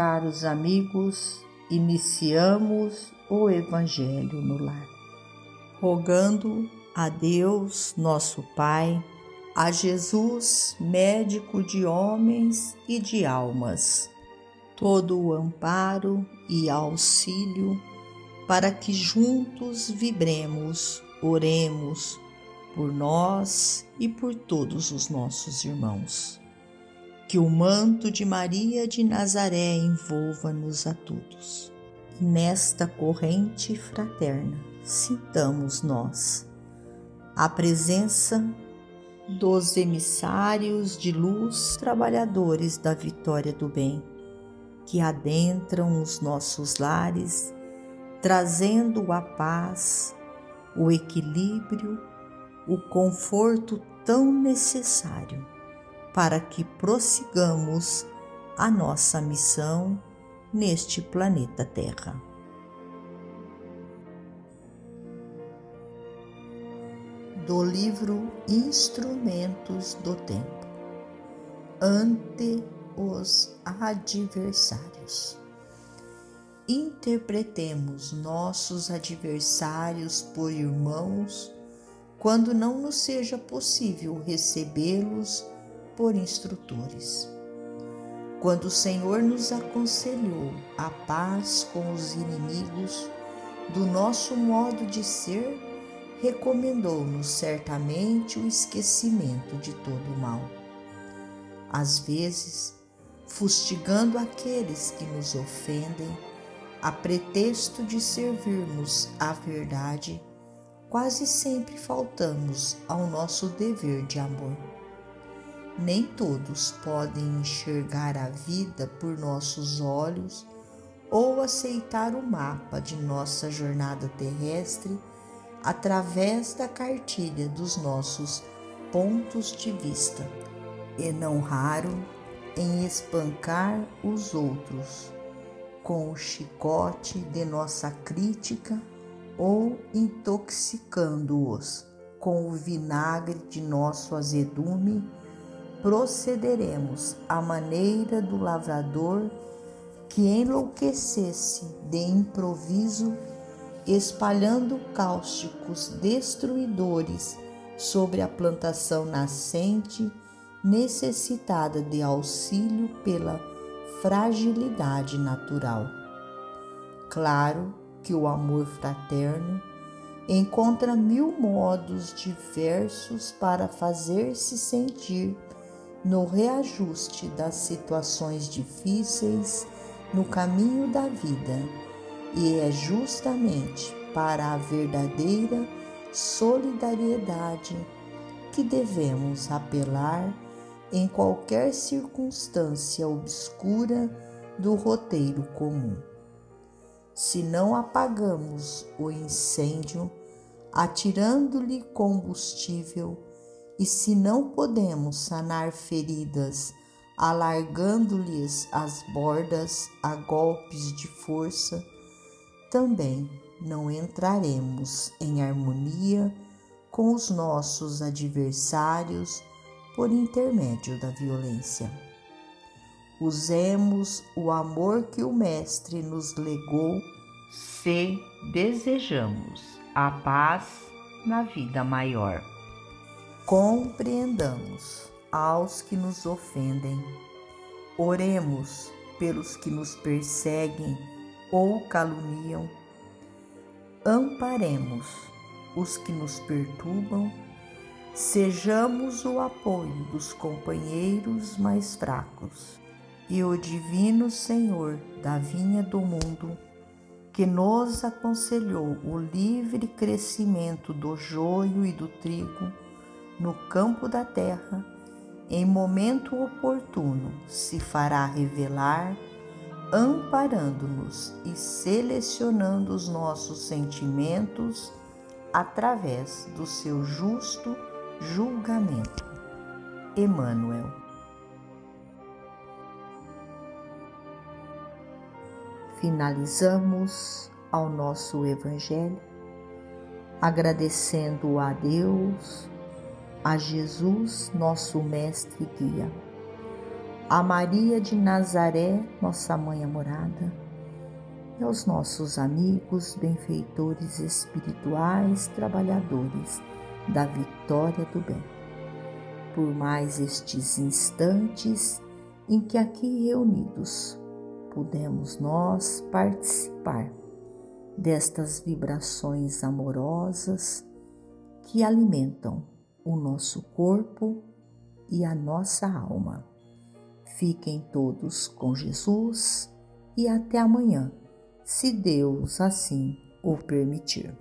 caros amigos, iniciamos o Evangelho no lar, rogando a Deus, nosso Pai, a Jesus, médico de homens e de almas, todo o amparo e auxílio para que juntos vibremos, oremos por nós e por todos os nossos irmãos. Que o manto de Maria de Nazaré envolva-nos a todos. Nesta corrente fraterna, sintamos nós a presença dos emissários de luz, trabalhadores da vitória do bem, que adentram os nossos lares, trazendo a paz, o equilíbrio, o conforto tão necessário para que prossigamos a nossa missão neste planeta Terra. Do livro Instrumentos do Tempo Ante os Adversários. Interpretemos nossos adversários por irmãos quando não nos seja possível recebê-los por instrutores. Quando o Senhor nos aconselhou a paz com os inimigos do nosso modo de ser, recomendou-nos certamente o esquecimento de todo o mal. Às vezes, fustigando aqueles que nos ofendem, a pretexto de servirmos à verdade, quase sempre faltamos ao nosso dever de amor. Nem todos podem enxergar a vida por nossos olhos ou aceitar o mapa de nossa jornada terrestre através da cartilha dos nossos pontos de vista, e não raro em espancar os outros com o chicote de nossa crítica ou intoxicando-os com o vinagre de nosso azedume procederemos à maneira do lavrador que enlouquecesse de improviso, espalhando cáusticos destruidores sobre a plantação nascente necessitada de auxílio pela fragilidade natural. Claro que o amor fraterno encontra mil modos diversos para fazer-se sentir no reajuste das situações difíceis no caminho da vida, e é justamente para a verdadeira solidariedade que devemos apelar em qualquer circunstância obscura do roteiro comum. Se não apagamos o incêndio, atirando-lhe combustível, e se não podemos sanar feridas, alargando-lhes as bordas a golpes de força, também não entraremos em harmonia com os nossos adversários por intermédio da violência. Usemos o amor que o Mestre nos legou se desejamos a paz na vida maior compreendamos aos que nos ofendem, oremos pelos que nos perseguem ou caluniam, amparemos os que nos perturbam, sejamos o apoio dos companheiros mais fracos. E o Divino Senhor da vinha do mundo, que nos aconselhou o livre crescimento do joio e do trigo, no campo da terra, em momento oportuno se fará revelar, amparando-nos e selecionando os nossos sentimentos através do seu justo julgamento. Emmanuel. Finalizamos ao nosso Evangelho agradecendo a Deus a Jesus, nosso Mestre e Guia, a Maria de Nazaré, nossa mãe amorada, e aos nossos amigos, benfeitores espirituais, trabalhadores da vitória do bem. Por mais estes instantes em que aqui reunidos pudemos nós participar destas vibrações amorosas que alimentam o nosso corpo e a nossa alma. Fiquem todos com Jesus e até amanhã, se Deus assim o permitir.